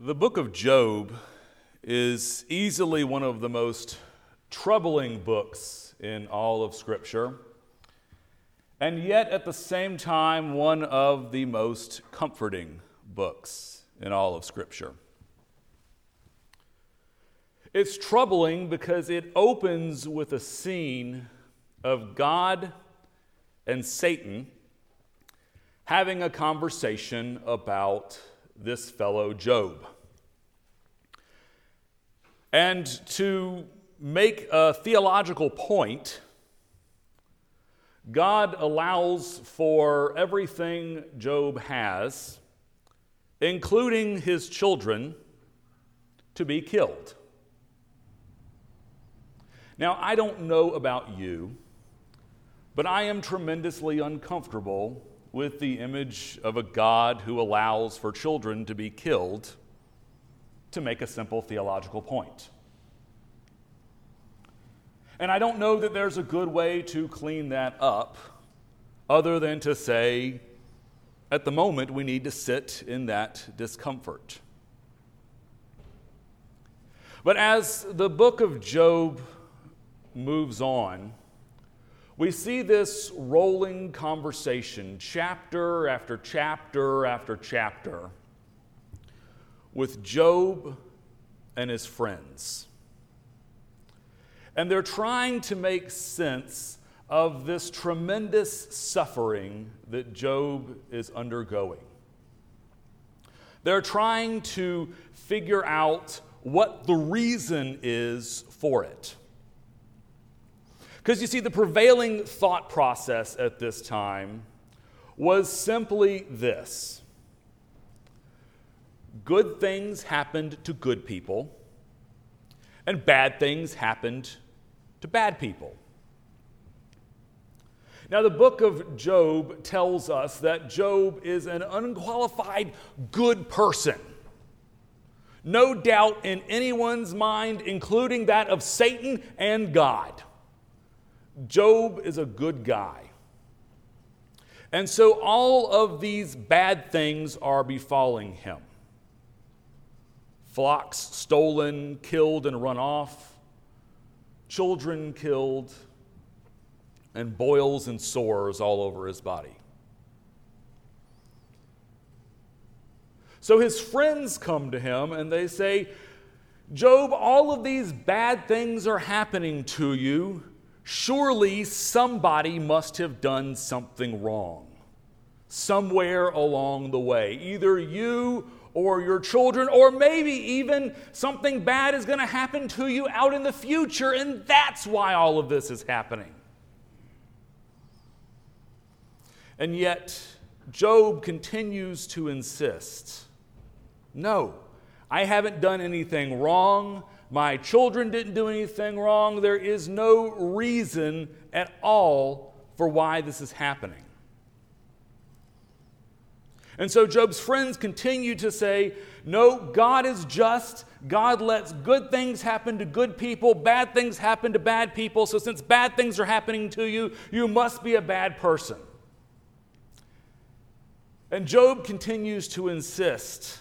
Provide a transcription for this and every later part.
The book of Job is easily one of the most troubling books in all of Scripture, and yet at the same time, one of the most comforting books in all of Scripture. It's troubling because it opens with a scene of God and Satan having a conversation about this fellow Job. And to make a theological point, God allows for everything Job has, including his children, to be killed. Now, I don't know about you, but I am tremendously uncomfortable with the image of a God who allows for children to be killed to make a simple theological point. And I don't know that there's a good way to clean that up other than to say, at the moment, we need to sit in that discomfort. But as the book of Job moves on, we see this rolling conversation, chapter after chapter after chapter, with Job and his friends. And they're trying to make sense of this tremendous suffering that Job is undergoing. They're trying to figure out what the reason is for it. Because you see, the prevailing thought process at this time was simply this good things happened to good people, and bad things happened to bad people. Now, the book of Job tells us that Job is an unqualified good person. No doubt in anyone's mind, including that of Satan and God. Job is a good guy. And so all of these bad things are befalling him flocks stolen, killed, and run off, children killed, and boils and sores all over his body. So his friends come to him and they say, Job, all of these bad things are happening to you surely somebody must have done something wrong somewhere along the way. Either you or your children, or maybe even something bad is going to happen to you out in the future, and that's why all of this is happening. And yet, Job continues to insist no, I haven't done anything wrong. My children didn't do anything wrong. There is no reason at all for why this is happening. And so Job's friends continue to say, No, God is just. God lets good things happen to good people, bad things happen to bad people. So since bad things are happening to you, you must be a bad person. And Job continues to insist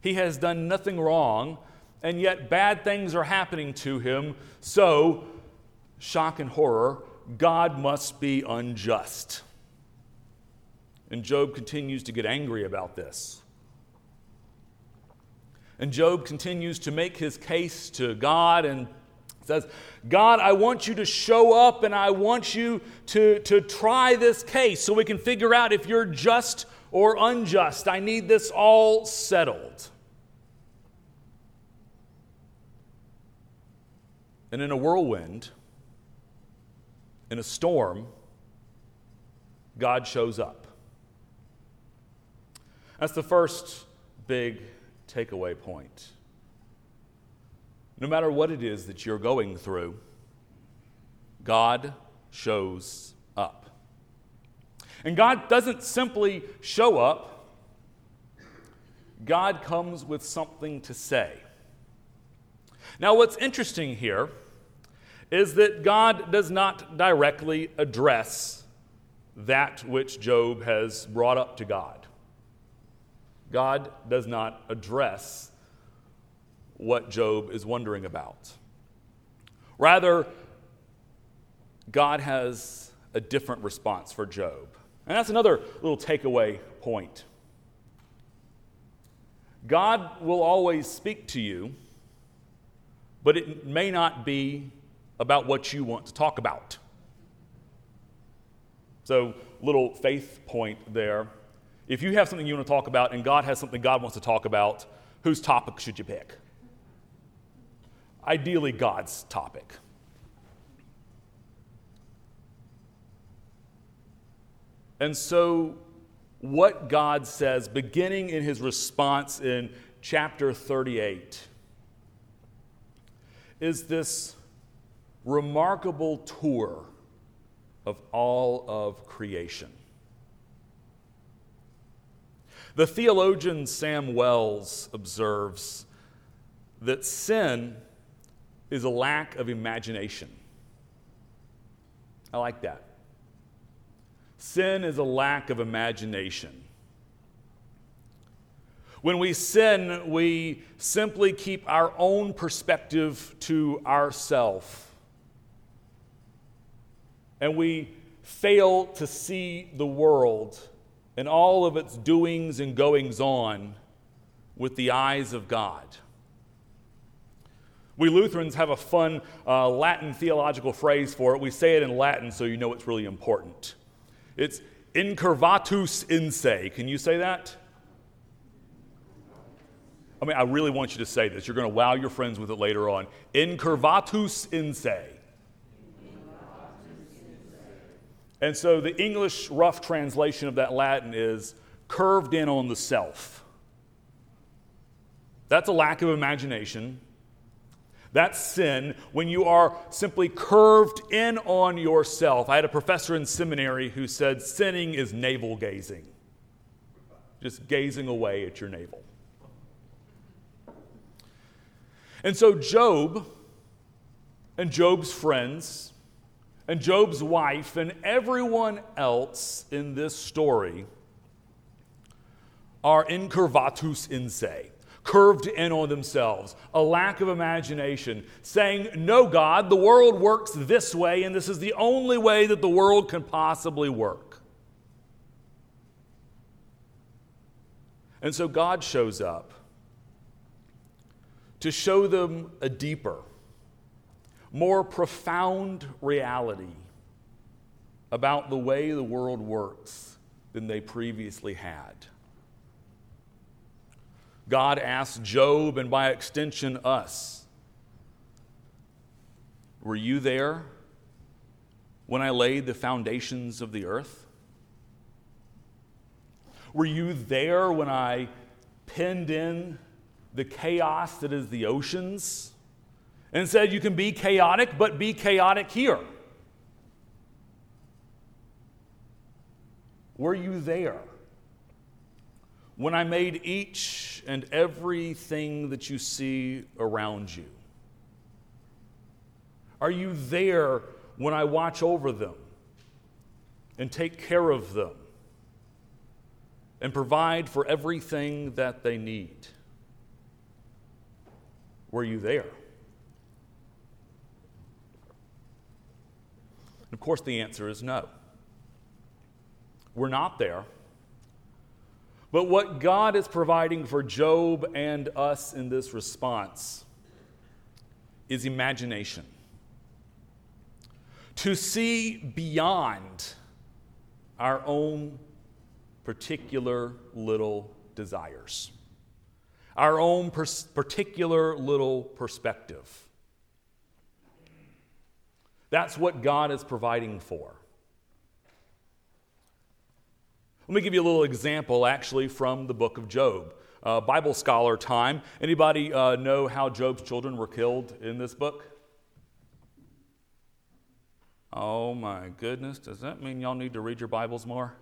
he has done nothing wrong and yet bad things are happening to him. So, shock and horror, God must be unjust. And Job continues to get angry about this. And Job continues to make his case to God and says, God, I want you to show up and I want you to, to try this case so we can figure out if you're just or unjust. I need this all settled. And in a whirlwind, in a storm, God shows up. That's the first big takeaway point. No matter what it is that you're going through, God shows up. And God doesn't simply show up, God comes with something to say. Now, what's interesting here is that God does not directly address that which Job has brought up to God. God does not address what Job is wondering about. Rather, God has a different response for Job. And that's another little takeaway point. God will always speak to you, but it may not be about what you want to talk about. So, little faith point there. If you have something you want to talk about and God has something God wants to talk about, whose topic should you pick? Ideally, God's topic. And so, what God says, beginning in his response in chapter 38, is this remarkable tour of all of creation. The theologian Sam Wells observes that sin is a lack of imagination. I like that. Sin is a lack of imagination. When we sin, we simply keep our own perspective to ourself. And we fail to see the world and all of its doings and goings on with the eyes of God. We Lutherans have a fun uh, Latin theological phrase for it. We say it in Latin so you know it's really important. It's incurvatus in se. Can you say that? I mean, I really want you to say this. You're going to wow your friends with it later on. Incurvatus in se. And so the English rough translation of that Latin is curved in on the self. That's a lack of imagination. That's sin when you are simply curved in on yourself. I had a professor in seminary who said sinning is navel gazing, just gazing away at your navel. And so, Job and Job's friends and Job's wife and everyone else in this story are incurvatus in se curved in on themselves, a lack of imagination, saying, No, God, the world works this way, and this is the only way that the world can possibly work. And so God shows up to show them a deeper, more profound reality about the way the world works than they previously had. God asked Job, and by extension, us Were you there when I laid the foundations of the earth? Were you there when I penned in the chaos that is the oceans and said, You can be chaotic, but be chaotic here? Were you there? when I made each and everything that you see around you? Are you there when I watch over them and take care of them and provide for everything that they need? Were you there? of course, the answer is no. We're not there but what God is providing for Job and us in this response is imagination. To see beyond our own particular little desires, our own pers- particular little perspective. That's what God is providing for. Let me give you a little example actually from the book of Job. Uh, Bible scholar time. Anybody uh, know how Job's children were killed in this book? Oh my goodness, does that mean y'all need to read your Bibles more?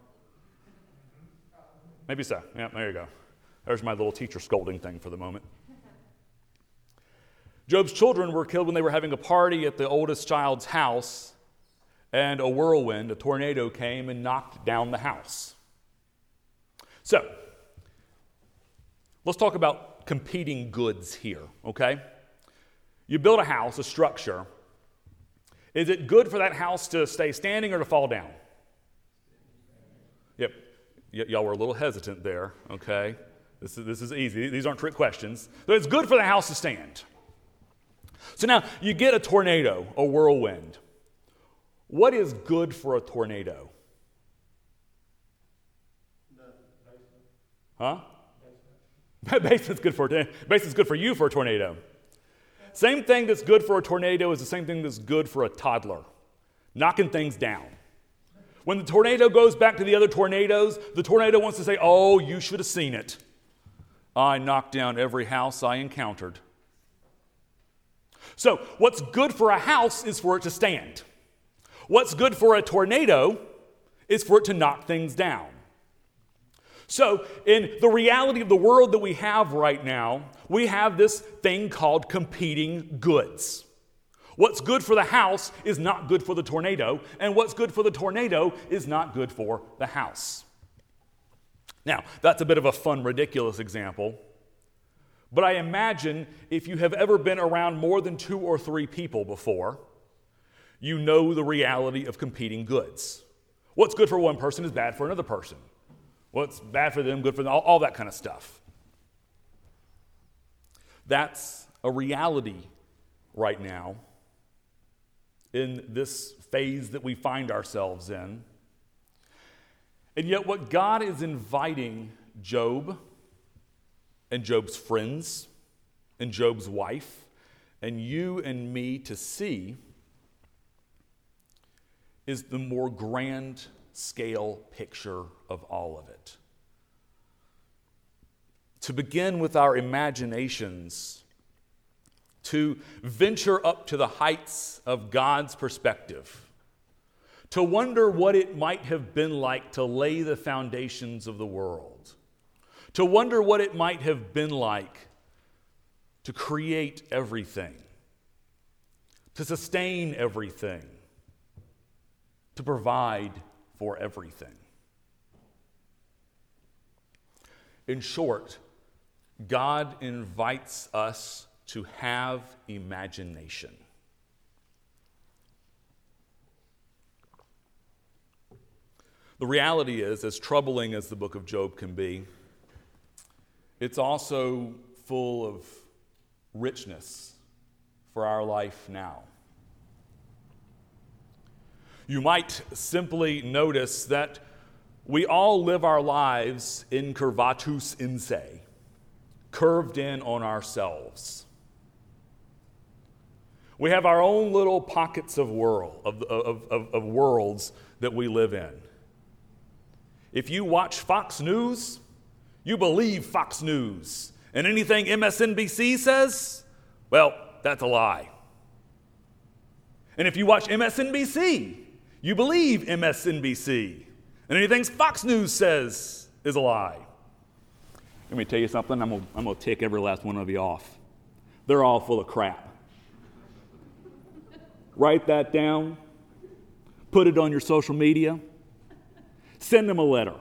Maybe so. Yeah, there you go. There's my little teacher scolding thing for the moment. Job's children were killed when they were having a party at the oldest child's house, and a whirlwind, a tornado came and knocked down the house. So, Let's talk about competing goods here, okay? You build a house, a structure. Is it good for that house to stay standing or to fall down? Yep. Y- y'all were a little hesitant there, okay? This is, this is easy. These aren't trick questions. So it's good for the house to stand. So now you get a tornado, a whirlwind. What is good for a tornado? Huh? Basement's good for basement's good for you for a tornado. Same thing that's good for a tornado is the same thing that's good for a toddler, knocking things down. When the tornado goes back to the other tornadoes, the tornado wants to say, "Oh, you should have seen it. I knocked down every house I encountered." So, what's good for a house is for it to stand. What's good for a tornado is for it to knock things down. So, in the reality of the world that we have right now, we have this thing called competing goods. What's good for the house is not good for the tornado, and what's good for the tornado is not good for the house. Now, that's a bit of a fun, ridiculous example, but I imagine if you have ever been around more than two or three people before, you know the reality of competing goods. What's good for one person is bad for another person. What's bad for them, good for them, all, all that kind of stuff. That's a reality right now in this phase that we find ourselves in. And yet, what God is inviting Job and Job's friends and Job's wife and you and me to see is the more grand scale picture of all of it. To begin with our imaginations, to venture up to the heights of God's perspective, to wonder what it might have been like to lay the foundations of the world, to wonder what it might have been like to create everything, to sustain everything, to provide for everything. In short, God invites us to have imagination. The reality is, as troubling as the book of Job can be, it's also full of richness for our life now. You might simply notice that we all live our lives incurvatus in se, curved in on ourselves. We have our own little pockets of, world, of, of, of, of worlds that we live in. If you watch Fox News, you believe Fox News. And anything MSNBC says, well, that's a lie. And if you watch MSNBC, you believe MSNBC. And anything Fox News says is a lie. Let me tell you something, I'm going to tick every last one of you off. They're all full of crap. Write that down, put it on your social media, send them a letter.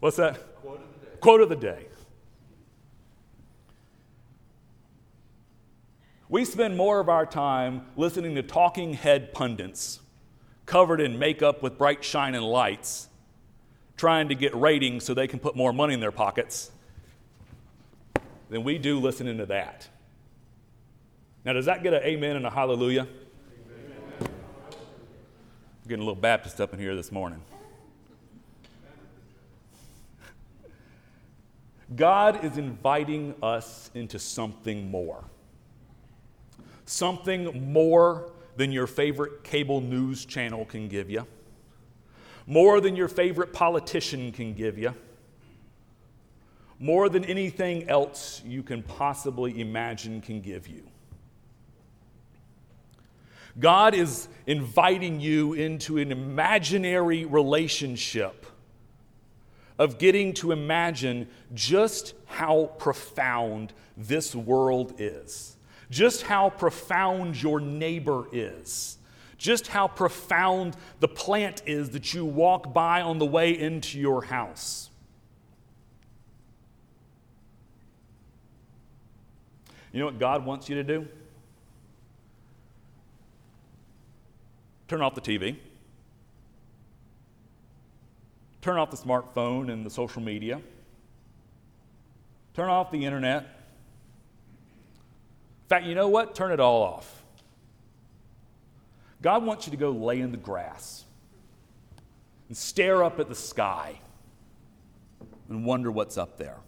What's that? Quote of the day. Quote of the day. We spend more of our time listening to talking head pundits covered in makeup with bright shining lights, trying to get ratings so they can put more money in their pockets, than we do listening to that. Now, does that get an amen and a hallelujah? Getting a little Baptist up in here this morning. God is inviting us into something more something more than your favorite cable news channel can give you, more than your favorite politician can give you, more than anything else you can possibly imagine can give you. God is inviting you into an imaginary relationship of getting to imagine just how profound this world is, just how profound your neighbor is, just how profound the plant is that you walk by on the way into your house. You know what God wants you to do? Turn off the TV. Turn off the smartphone and the social media. Turn off the internet. In fact, you know what? Turn it all off. God wants you to go lay in the grass and stare up at the sky and wonder what's up there.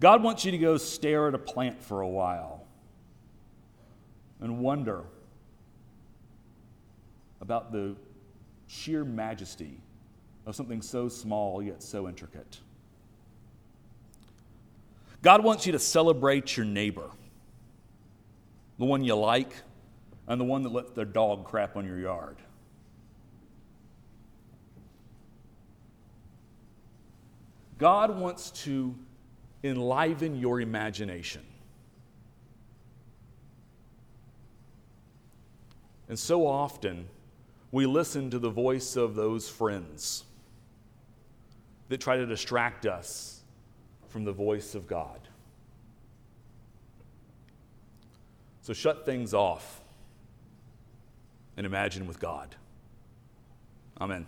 God wants you to go stare at a plant for a while and wonder about the sheer majesty of something so small yet so intricate. God wants you to celebrate your neighbor, the one you like, and the one that lets their dog crap on your yard. God wants to enliven your imagination. And so often, we listen to the voice of those friends that try to distract us from the voice of God. So shut things off and imagine with God. Amen.